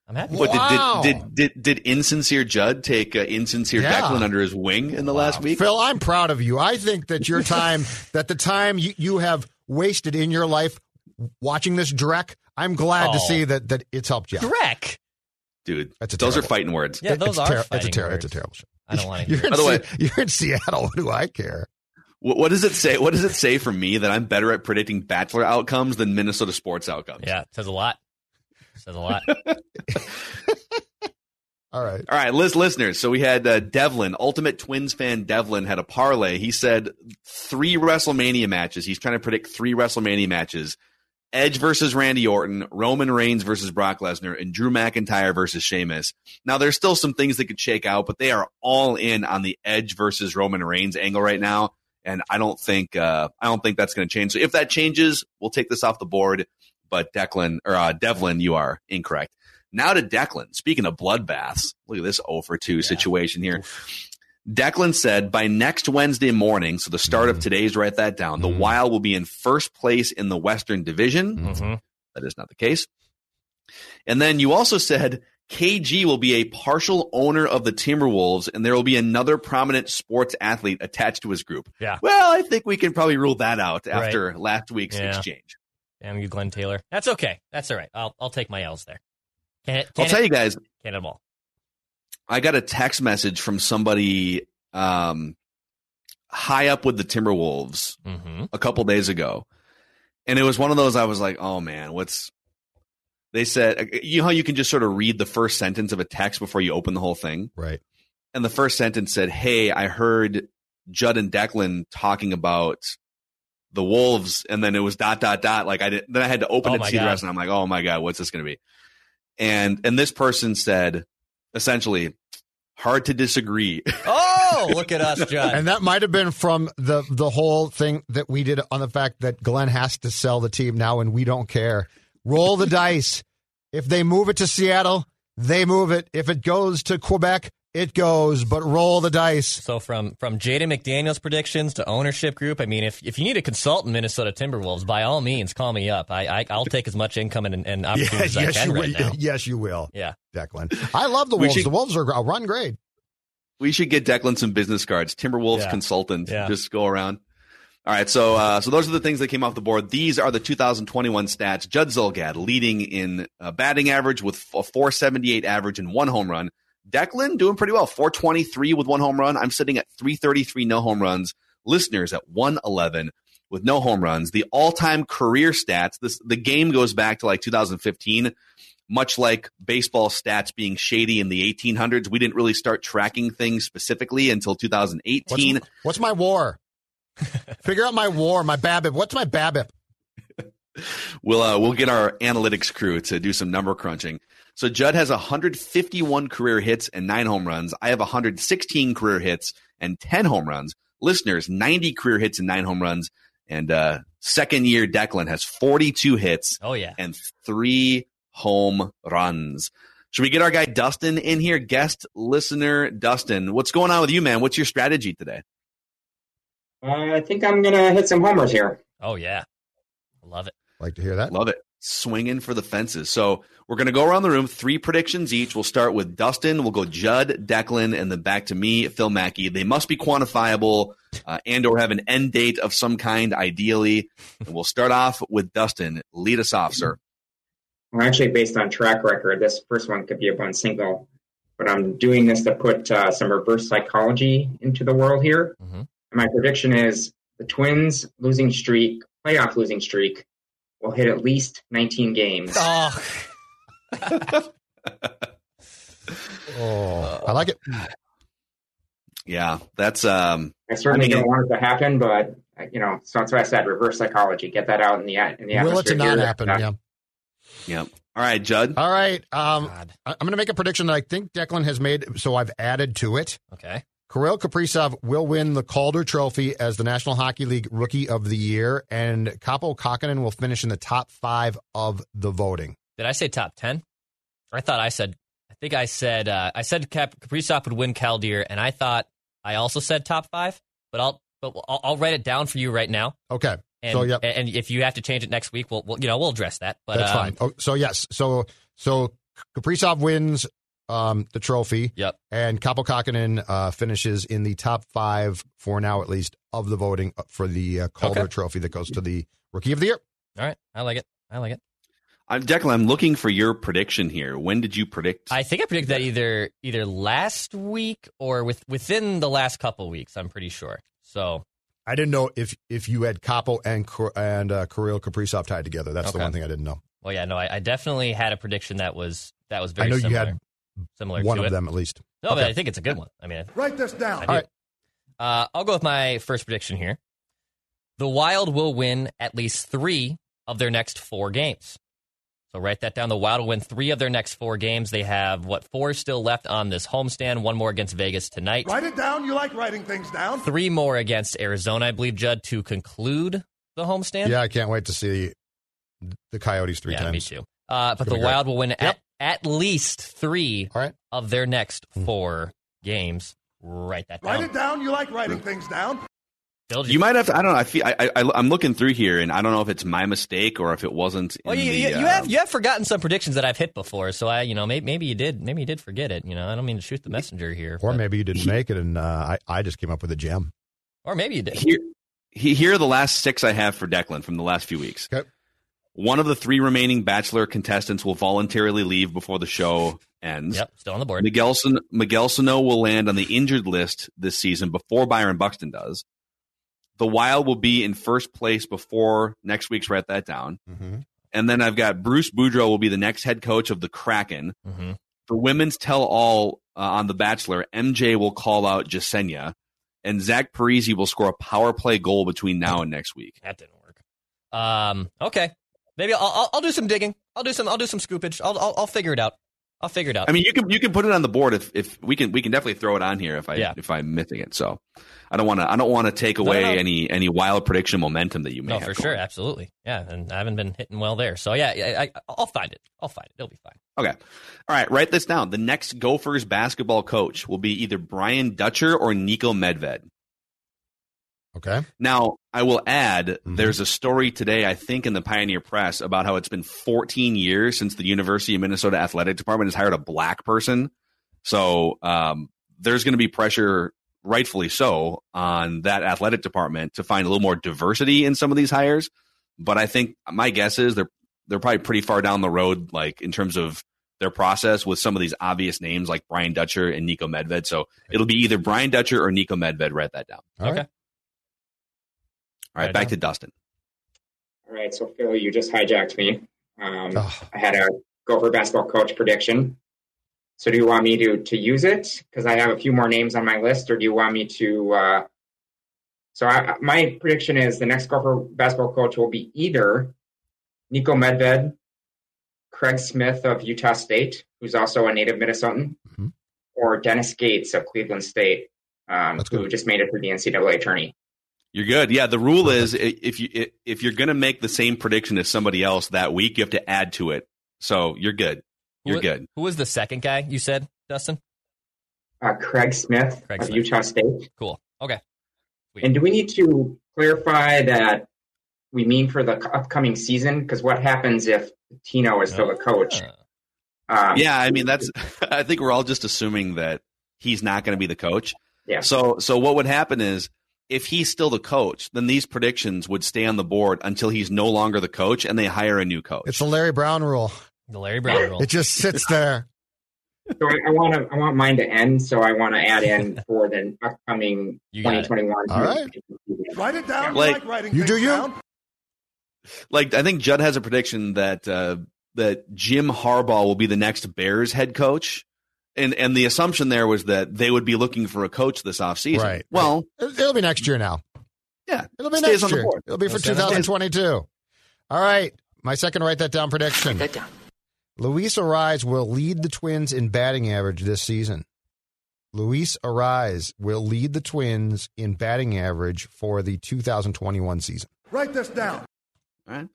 D: I'm happy.
C: But
E: Wow.
C: did, did, did, did, did insincere Judd take uh, insincere
E: Yeah.
C: Declan under his wing in the last week?
E: Phil, I'm proud of you. I think that your time, that the time you, you have wasted in your life watching this Drek, I'm glad to
D: Oh.
E: see that, that it's helped you.
D: Drek.
C: Dude,
E: That's a
C: those are fighting words.
D: Yeah, those
E: it's
D: are
E: ter- it's a
D: fighting
E: ter- It's a terrible show.
D: I don't want to
E: You're in,
C: By the way-
E: you're in Seattle. What do I care?
C: What, what does it say? What does it say for me that I'm better at predicting Bachelor outcomes than Minnesota sports outcomes?
D: Yeah, it says a lot. says a lot.
E: All right.
C: All right, list, listeners. So we had uh, Devlin, Ultimate Twins fan Devlin, had a parlay. He said three WrestleMania matches. He's trying to predict three WrestleMania matches: Edge versus Randy Orton, Roman Reigns versus Brock Lesnar, and Drew McIntyre versus Sheamus. Now, there's still some things that could shake out, but they are all in on the Edge versus Roman Reigns angle right now, and I don't think uh, I don't think that's going to change. So if that changes, we'll take this off the board. But Declan or uh, Devlin, you are incorrect. Now to Declan. Speaking of bloodbaths, look at this 0 for 2 situation here. Declan said by next Wednesday morning, so the start of today's, write that down, the
E: Mhm.
C: Wild will be in first place in the Western Division.
D: hmm
C: That is not the case. And then you also said KG will be a partial owner of the Timberwolves, and there will be another prominent sports athlete attached to his group.
D: Yeah.
C: Well, I think we can probably rule that out after last week's
D: Yeah.
C: exchange.
D: Damn you, Glenn Taylor. That's okay. That's all right. I'll I'll take my L's there. Can it?
C: I'll
D: Can
C: tell you guys,
D: Can it all?
C: I got a text message from somebody um, high up with the Timberwolves
D: Mm-hmm.
C: a couple days ago, and it was one of those I was like, "Oh man, what's?" They said, "You know how you can just sort of read the first sentence of a text before you open the whole thing."
E: Right.
C: And the first sentence said, "Hey, I heard Judd and Declan talking about." The Wolves, and then it was dot dot dot. Like I did, then I had to open
D: Oh
C: it to see the rest, and I'm like, oh my god, what's this going to be? And and this person said, essentially, hard to disagree.
D: Oh, look at us, Judd.
E: And that might have been from the the whole thing that we did on the fact that Glenn has to sell the team now and we don't care. Roll the dice. If they move it to Seattle, they move it. If it goes to Quebec, it goes, but roll the dice.
D: So from from Jaden McDaniels' predictions to ownership group, I mean, if if you need a consultant, Minnesota Timberwolves, by all means, call me up. I, I I'll take as much income and, and opportunities as I can
E: you
D: right
E: will.
D: now.
E: Yes, you will,
D: Yeah,
E: Declan. I love the Wolves.
C: should-
E: the Wolves are run great.
C: we should get Declan some business cards. Timberwolves
D: Yeah.
C: consultant.
D: Yeah.
C: Just go around. All right, so uh, so those are the things that came off the board. These are the 2021 stats. Judd Zulgad leading in uh, batting average with a 478 average and one home run. Declan doing pretty well, 423 with one home run. I'm sitting at 333 no home runs. Listeners at 111 with no home runs. The all-time career stats. This the game goes back to like 2015. Much like baseball stats being shady in the 1800s, we didn't really start tracking things specifically until 2018.
E: What's, what's my war? Figure out my war, my BABIP. What's my BABIP?
C: We'll uh, we'll get our analytics crew to do some number crunching. So Judd has 151 career hits and nine home runs. I have 116 career hits and 10 home runs. listeners 90 career hits and nine home runs. And uh, second year, Declan has 42 hits
D: Oh yeah.
C: and three home runs. Should we get our guy Dustin in here? Guest listener Dustin, what's going on with you, man? What's your strategy today?
F: Uh, I think I'm gonna hit some homers here.
D: Oh yeah. Love it.
E: Like to hear that?
C: Love it. Swinging for the fences. So we're going to go around the room, three predictions each. We'll start with Dustin. We'll go Judd, Declan, and then back to me, Phil Mackey. They must be quantifiable uh, and or have an end date of some kind, ideally. And we'll start off with Dustin. Lead us off, sir.
F: Well, actually, based on track record, this first one could be a bunt single, but I'm doing this to put uh, some reverse psychology into the world here.
D: Mhm.
F: And my prediction is the Twins losing streak, playoff losing streak, will hit at least 19 games.
D: Oh,
E: Oh, I like it.
C: Yeah, that's um
F: I certainly
C: I mean,
F: don't want it to happen, but uh, you know, so that's why I said reverse psychology. Get that out in the in the
E: Will it to
F: atmosphere
E: not
F: here.
E: happen? Yeah.
C: yeah. All right, Judd.
E: All right. Um,
D: God.
E: I- I'm going to make a prediction that I think Declan has made, so I've added to it.
D: Okay.
E: Kirill Kaprizov will win the Calder Trophy as the National Hockey League Rookie of the Year, and Kaapo Kahkonen will finish in the top five of the voting.
D: Did I say top ten? I thought I said. I think I said. Uh, I said Cap- Kaprizov would win Calder, and I thought I also said top five. But I'll. But I'll, I'll write it down for you right now.
E: Okay,
D: And,
E: so yep,
D: and if you have to change it next week, we'll, we'll you know we'll address that. But
E: that's
D: um,
E: fine. Oh, so yes, so so Kaprizov wins um, the trophy,
D: Yep.
E: and Kaapo Kahkonen uh, finishes in the top five for now, at least, of the voting for the uh, Calder
D: Okay.
E: Trophy that goes to the Rookie of the Year.
D: All right. I like it. I like it.
C: I'm Declan, I'm looking for your prediction here. When did you predict?
D: I think I predicted that either either last week or with within the last couple weeks. I'm pretty sure. So
E: I didn't know if if you had Kaapo and and uh, Kirill Kaprizov tied together. That's the one thing I didn't know.
D: well, yeah, no, I, I definitely had a prediction that was that was very.
E: I know you
D: similar,
E: had
D: similar
E: one
D: to
E: of
D: it.
E: them at least.
D: No, but I think it's a good one. I mean,
B: Write this down.
D: I do.
E: All right.
D: Uh, I'll go with my first prediction here. The Wild will win at least three of their next four games. So write that down. The Wild will win three of their next four games. They have what four still left on this homestand. One more against Vegas tonight.
B: Write it down. You like writing things down.
D: Three more against Arizona, I believe, Judd, to conclude the homestand.
E: Yeah, I can't wait to see the Coyotes three
D: yeah,
E: times.
D: me too. Uh, but the
E: gonna be great.
D: Wild will win
E: Yep.
D: at, at least three
E: All right.
D: of their next
E: Hmm.
D: four games. Write that down.
B: Write it down. You like writing things down.
D: Bill, did
C: you might have to. I don't know. I feel. I, I, I'm looking through here, and I don't know if it's my mistake or if it wasn't.
D: Well, you,
C: the,
D: you, you
C: uh,
D: have you have forgotten some predictions that I've hit before, so I you know maybe, maybe you did maybe you did forget it. You know I don't mean to shoot the messenger here,
E: Or
D: but-
E: maybe you didn't make it, and uh, I I just came up with a gem.
D: or maybe you did.
C: Here, here are the last six I have for Declan from the last few weeks.
E: Okay.
C: One of the three remaining Bachelor contestants will voluntarily leave before the show ends.
D: Yep, still on the board.
C: Miguel, San- Miguel Sano will land on the injured list this season before Byron Buxton does. The Wild will be in first place before next week's. Write that down.
E: Mm-hmm.
C: And then I've got Bruce Boudreau will be the next head coach of the Kraken.
D: hmm
C: For women's tell all uh, on The Bachelor, MJ will call out Jessenia, and Zach Parise will score a power play goal between now and next week.
D: That didn't work. Um, okay, maybe I'll, I'll I'll do some digging. I'll do some I'll do some scoopage. I'll I'll, I'll figure it out. I'll figure it out.
C: I mean, you can you can put it on the board if, if we can we can definitely throw it on here if I
D: Yeah.
C: if I'm missing it. So I don't want to I don't want to take away
D: no.
C: any any wild prediction momentum that you may
D: no,
C: have
D: for sure, absolutely, yeah. And I haven't been hitting well there, so yeah, I, I, I'll find it. I'll find it. It'll be fine.
C: Okay, all right. Write this down. The next Gophers basketball coach will be either Brian Dutcher or Niko Medved.
E: Okay.
C: Now, I will add,
E: Mhm.
C: there's a story today, I think, in the Pioneer Press about how it's been 14 years since the University of Minnesota Athletic Department has hired a black person. So um, there's going to be pressure, rightfully so, on that athletic department to find a little more diversity in some of these hires. But I think my guess is they're they're probably pretty far down the road, like in terms of their process with some of these obvious names like Brian Dutcher and Niko Medved. So it'll be either Brian Dutcher or Niko Medved. Write that down.
E: All
D: okay.
E: right.
C: All right,
D: Right
C: back
D: on.
C: to Dustin.
F: All right, so Phil, you just hijacked me. Um,
E: Oh,
F: I had a Gopher basketball coach prediction. So do you want me to to use it because I have a few more names on my list, or do you want me to? Uh, so I, my prediction is the next Gopher basketball coach will be either Niko Medved, Craig Smith of Utah State, who's also a native Minnesotan,
E: Mhm.
F: or Dennis Gates of Cleveland State. um, who just made it through the NCAA tourney.
C: You're good. Yeah, the rule is if you if you're going to make the same prediction as somebody else that week, you have to add to it. So you're good. You're
D: Who-
C: good.
D: Who was the second guy you said, Dustin?
F: Uh, Craig Smith
D: Craig
F: of
D: Smith.
F: Utah State.
D: Cool. Okay.
F: And do we need to clarify that we mean for the upcoming season? Because what happens if Tino is still the coach?
D: Ah.
F: Um,
C: Yeah, I mean that's. I think we're all just assuming that he's not going to be the coach.
F: Yeah.
C: So so what would happen is if he's still the coach, then these predictions would stay on the board until he's no longer the coach and they hire a new coach.
E: It's the Larry Brown rule.
D: The Larry Brown rule.
E: It just sits there.
F: So I, I want to. I want mine to end. So I want to add in for the upcoming
D: You
F: 2021.
E: All right.
B: Write it down.
C: Like-
B: you like writing
E: You do you.
B: down?
C: like I think Judd has a prediction that uh, that Jim Harbaugh will be the next Bears head coach. And and the assumption there was that they would be looking for a coach this offseason.
E: Right.
C: Well,
E: It- It'll be next year now.
C: yeah.
E: It'll be next year. It'll be for
D: It'll stay on the board.
E: 2022. All right. My second write that down prediction.
G: Write That down.
E: Luis Arraez will lead the Twins in batting average this season. Luis Arraez will lead the Twins in batting average for the 2021 season.
B: Write this down.
C: All right.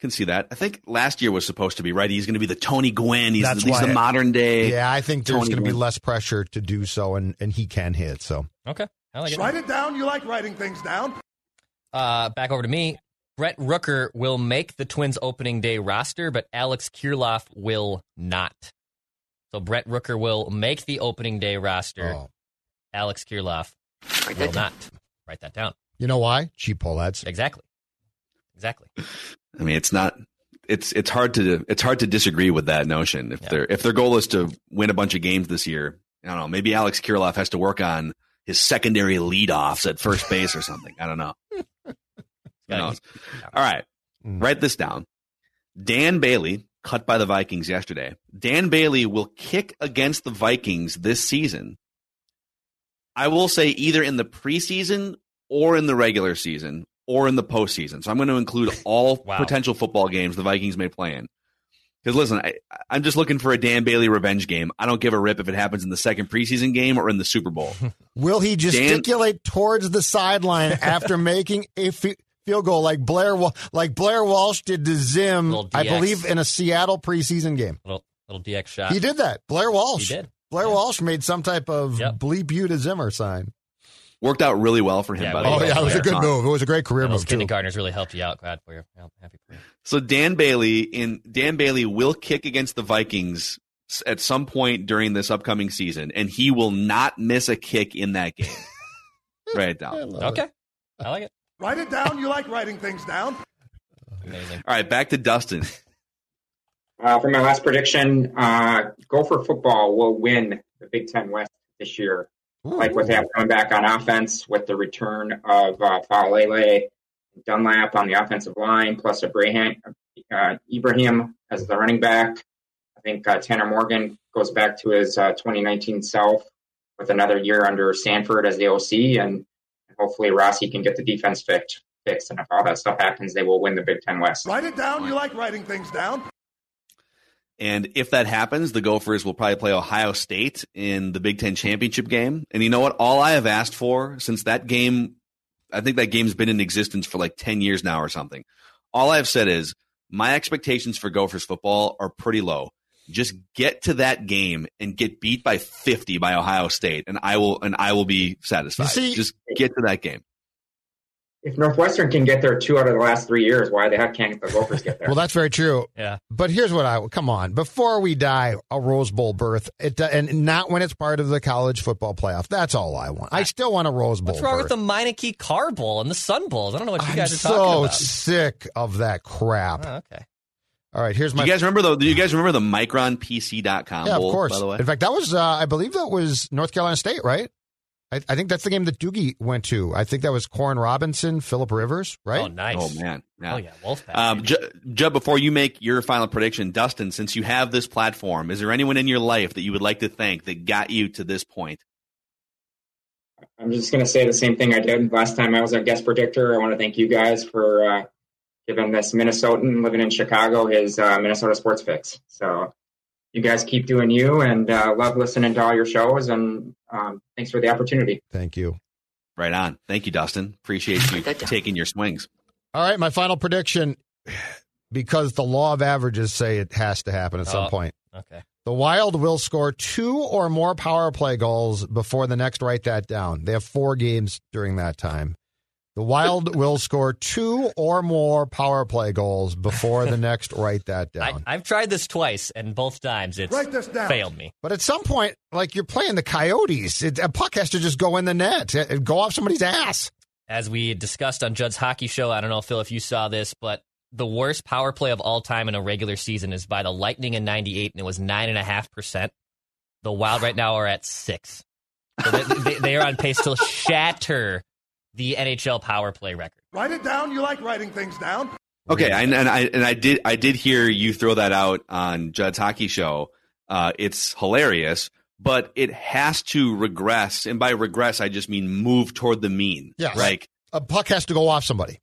C: Can see that. I think last year was supposed to be right. He's going to be the Tony Gwynn. He's,
E: That's
C: he's the modern day.
E: Yeah, I think there's
C: Tony
E: going to be less pressure to do so, and, and he can hit. So
D: Okay. I like it.
B: Write it down. You like writing things down.
D: Uh, back over to me. Brent Rooker will make the Twins opening day roster, but Alex Kirilloff will not. So Brent Rooker will make the opening day roster.
E: Oh.
D: Alex Kirilloff
G: Write
D: will
G: that down.
D: not. Write that down.
E: you know why? Cheap Pohlads.
D: Exactly. Exactly.
C: I mean, it's not. It's it's hard to it's hard to disagree with that notion. If
D: Yeah.
C: their if their goal is to win a bunch of games this year, I don't know. Maybe Alex Kirilloff has to work on his secondary leadoffs at first base or something. I don't know. Who knows? All right,
E: Mm.
C: write this down. Dan Bailey cut by the Vikings yesterday. Dan Bailey will kick against the Vikings this season. I will say either in the preseason or in the regular season or in the postseason. So I'm going to include all
D: Wow.
C: potential football games the Vikings may play in. Because listen, I, I'm just looking for a Dan Bailey revenge game. I don't give a rip if it happens in the second preseason game or in the Super Bowl.
E: Will he gesticulate towards the sideline after making a fi- field goal like Blair like Blair Walsh did to Zim? I believe in a Seattle preseason game.
D: Little little DX shot.
E: He did that. Blair Walsh.
D: He did.
E: Blair Walsh made some type of
D: Yep.
E: bleep you to Zimmer sign.
C: Worked out really well for him.
D: Yeah,
C: by
D: it
C: the
E: Oh
C: way.
E: yeah, it was a good move. It was a great career
D: And those
E: move too.
D: kindergartners really helped you out. Glad for you. Happy for you.
C: So Dan Bailey in Dan Bailey will kick against the Vikings at some point during this upcoming season, and he will not miss a kick in that game. Write it down. All
D: Okay. I like it.
B: Write it down. You like writing things down.
D: Amazing.
C: right, back to Dustin.
F: Uh, for my last prediction, uh, Gopher football will win the Big Ten West this year. Like what they have coming back on offense with the return of uh, Faalele, Dunlap on the offensive line, plus Abraham, uh, Ibrahim as the running back. I think uh, Tanner Morgan goes back to his uh, 2019 self with another year under Sanford as the OC, and hopefully Rossi can get the defense fixed. Fixed, and if all that stuff happens, they will win the Big Ten West.
B: Write it down. You like writing things down.
C: And if that happens, the Gophers will probably play Ohio State in the Big Ten championship game. And you know what? All I have asked for since that game, I think that game's been in existence for like 10 years now or something. All I've said is my expectations for Gophers football are pretty low. Just get to that game and get beat by 50 by Ohio State, and I will and I will be satisfied.
E: see-
C: Just get to that game.
F: If Northwestern can get there two out of the last three years, why the heck can't the Gophers get there?
E: Well, that's very true.
D: Yeah.
E: But here's what I come on before we die a Rose Bowl berth, it, and not when it's part of the college football playoff. That's all I want. I still want a Rose Bowl.
D: What's wrong with the Meineke Car Bowl and the Sun Bowls? I don't know what you
E: I'm
D: guys are
E: so
D: talking about.
E: sick of that crap.
D: Oh, okay.
E: All right, here's my.
C: Do
E: my
C: you guys remember the? Do you guys remember the MicronPC.com?
E: yeah,
C: bowl,
E: of course.
C: By the way,
E: In fact, that was uh, I believe that was North Carolina State, right? I, I think that's the game that Doogie went to. I think that was Koren Robinson, Philip Rivers, right?
D: Oh, nice.
C: oh man,
D: Oh, yeah. Wolfpack.
C: Um, Ju- Judd, before you make your final prediction, Dustin, since you have this platform, is there anyone in your life that you would like to thank that got you to this point?
F: I'm just going to say the same thing I did last time I was a guest predictor. I want to thank you guys for uh, giving this Minnesotan living in Chicago his uh, Minnesota sports fix. So you guys keep doing you, and uh, love listening to all your shows. And um, thanks for the opportunity.
E: Thank you.
C: Right on. Thank you, Dustin. Appreciate you taking your swings.
E: All right, my final prediction because the law of averages say it has to happen at some
D: Oh.
E: point.
D: Okay.
E: The Wild will score two or more power play goals before the next write that down. They have four games during that time. The Wild will score two or more power play goals before the next write that down.
D: I've tried this twice, and both times it's
B: Write this down.
D: failed me.
E: but at some point, like you're playing the Coyotes, it, a puck has to just go in the net, uh, go off somebody's ass.
D: As we discussed on Judd's hockey show, I don't know, Phil, if you saw this, but the worst power play of all time in a regular season is by the Lightning in '98, and it was nine and a half percent. The Wild right now are at six. So they, they, they are on pace to shatter the NHL power play record.
B: Write it down. You like writing things down.
C: Okay, and, and I and I did I did hear you throw that out on Judd's hockey show. Uh, it's hilarious, but it has to regress, and by regress I just mean move toward the mean.
E: Yes.
C: Like
E: A puck has to go off somebody.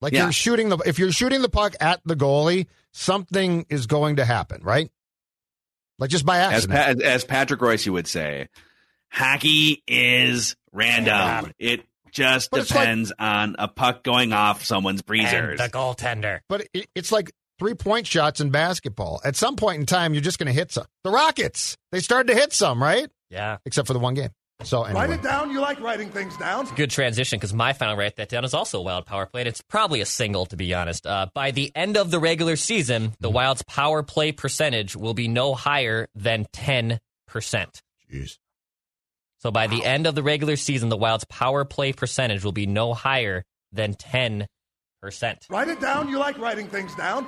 E: Like
C: Yeah.
E: you're shooting the if you're shooting the puck at the goalie, something is going to happen, right? Like just by
C: as
E: accident.
C: pa- as Patrick Royce would say, hockey is random. It just
E: But it's like-
C: depends on a puck going off someone's
D: And
C: breezers.
D: the goaltender.
E: But it, it's like three point shots in basketball. At some point in time, you're just going to hit some. The Rockets, they started to hit some, right?
D: Yeah.
E: Except for the one game. So
B: Write it down. You like writing things down.
D: Good transition because my final write that down is also a Wild power play. And it's probably a single, to be honest. Uh, by the end of the regular season, the Wild's power play percentage will be no higher than 10%.
E: Jeez.
D: So by the end of the regular season, the Wild's power play percentage will be no higher than 10%.
B: Write it down. You like writing things down.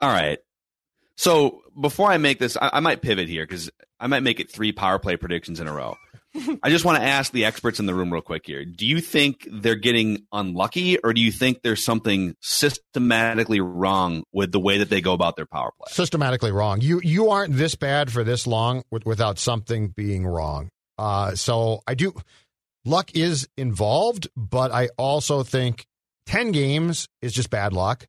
C: All right. So before I make this, I, I might pivot here because I might make it three power play predictions in a row. I just want to ask the experts in the room real quick here. Do you think they're getting unlucky, or do you think there's something systematically wrong with the way that they go about their power play?
E: systematically wrong. You you aren't this bad for this long with, without something being wrong. Uh, so I do. Luck is involved, but I also think ten games is just bad luck.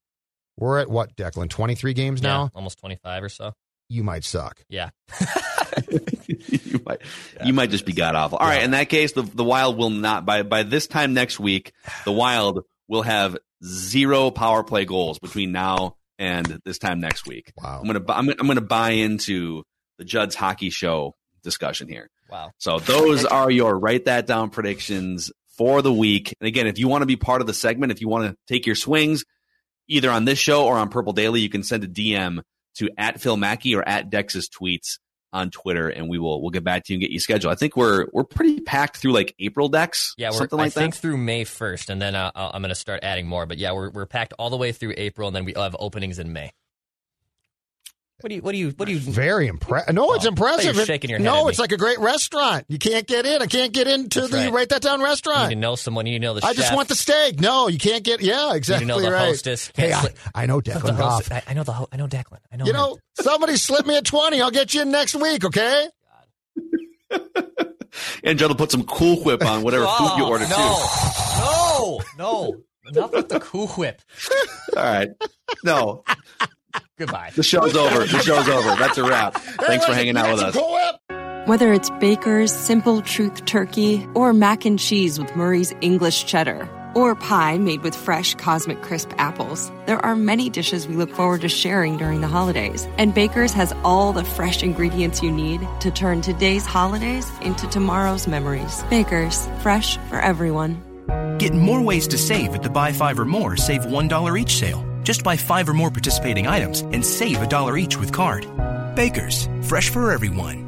E: We're at what, Declan? Twenty three games
D: Yeah,
E: now.
D: almost 25 or so.
E: You might suck.
D: Yeah.
C: you might, you might just be god awful. All right, in that case, the the Wild will not by by this time next week. The Wild will have zero power play goals between now and this time next week.
E: Wow.
C: I'm gonna I'm, I'm gonna buy into the Judd's hockey show discussion here.
D: Wow.
C: So those are your write that down predictions for the week. And again, if you want to be part of the segment, if you want to take your swings either on this show or on Purple Daily, you can send a DM to at Phil Mackey or at Dex's tweets on Twitter, and we will we'll get back to you and get you scheduled. I think we're we're pretty packed through like April decks,
D: Yeah, we're,
C: something like that.
D: I think through May 1st, and then uh, I'm going to start adding more. But yeah, we're, we're packed all the way through April, and then we have openings in May. What do you, what do you, what do you,
E: Very impressive. No, it's
D: Oh, I
E: impressive.
D: you were shaking your head
E: no,
D: at
E: it's
D: me.
E: like a great restaurant. You can't get in. I can't get into
D: That's
E: the
D: right.
E: write that down
D: you
E: restaurant.
D: need to know someone, you need to know the
E: I
D: chef.
E: just want the steak. No, you can't get. Yeah, exactly You
D: know the
E: right.
D: hostess.
E: Hey, I, I know
D: The
E: Declan
D: host- I, I know the, ho- I know Declan. I know
E: You
D: him.
E: know, somebody slip me a 20. I'll get you in next week, okay?
C: and Judd will put some Cool Whip on whatever food you
D: Oh,
C: order
D: no, no, no, enough with the cool whip.
C: All right, no,
D: Goodbye.
C: the show's over. The show's over. That's a wrap. Thanks for hanging out with us.
G: Whether it's Baker's Simple Truth Turkey or mac and cheese with Murray's English Cheddar or pie made with fresh Cosmic Crisp apples, there are many dishes we look forward to sharing during the holidays. And Baker's has all the fresh ingredients you need to turn today's holidays into tomorrow's memories. Baker's, fresh for everyone.
H: Get more ways to save at the Buy Five or More Save $1 each sale. Just buy five or more participating items and save a dollar each with card. Baker's, fresh for everyone.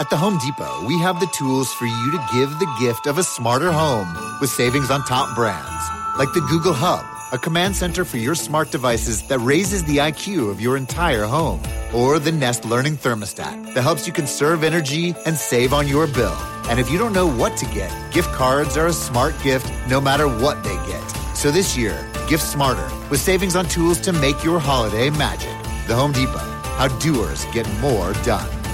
I: At the Home Depot, we have the tools for you to give the gift of a smarter home with savings on top brands like the Google Hub, a command center for your smart devices that raises the IQ of your entire home, or the Nest Learning Thermostat that helps you conserve energy and save on your bill. And if you don't know what to get, gift cards are a smart gift no matter what they get. So this year, gift smarter with savings on tools to make your holiday magic. The Home Depot, how doers get more done.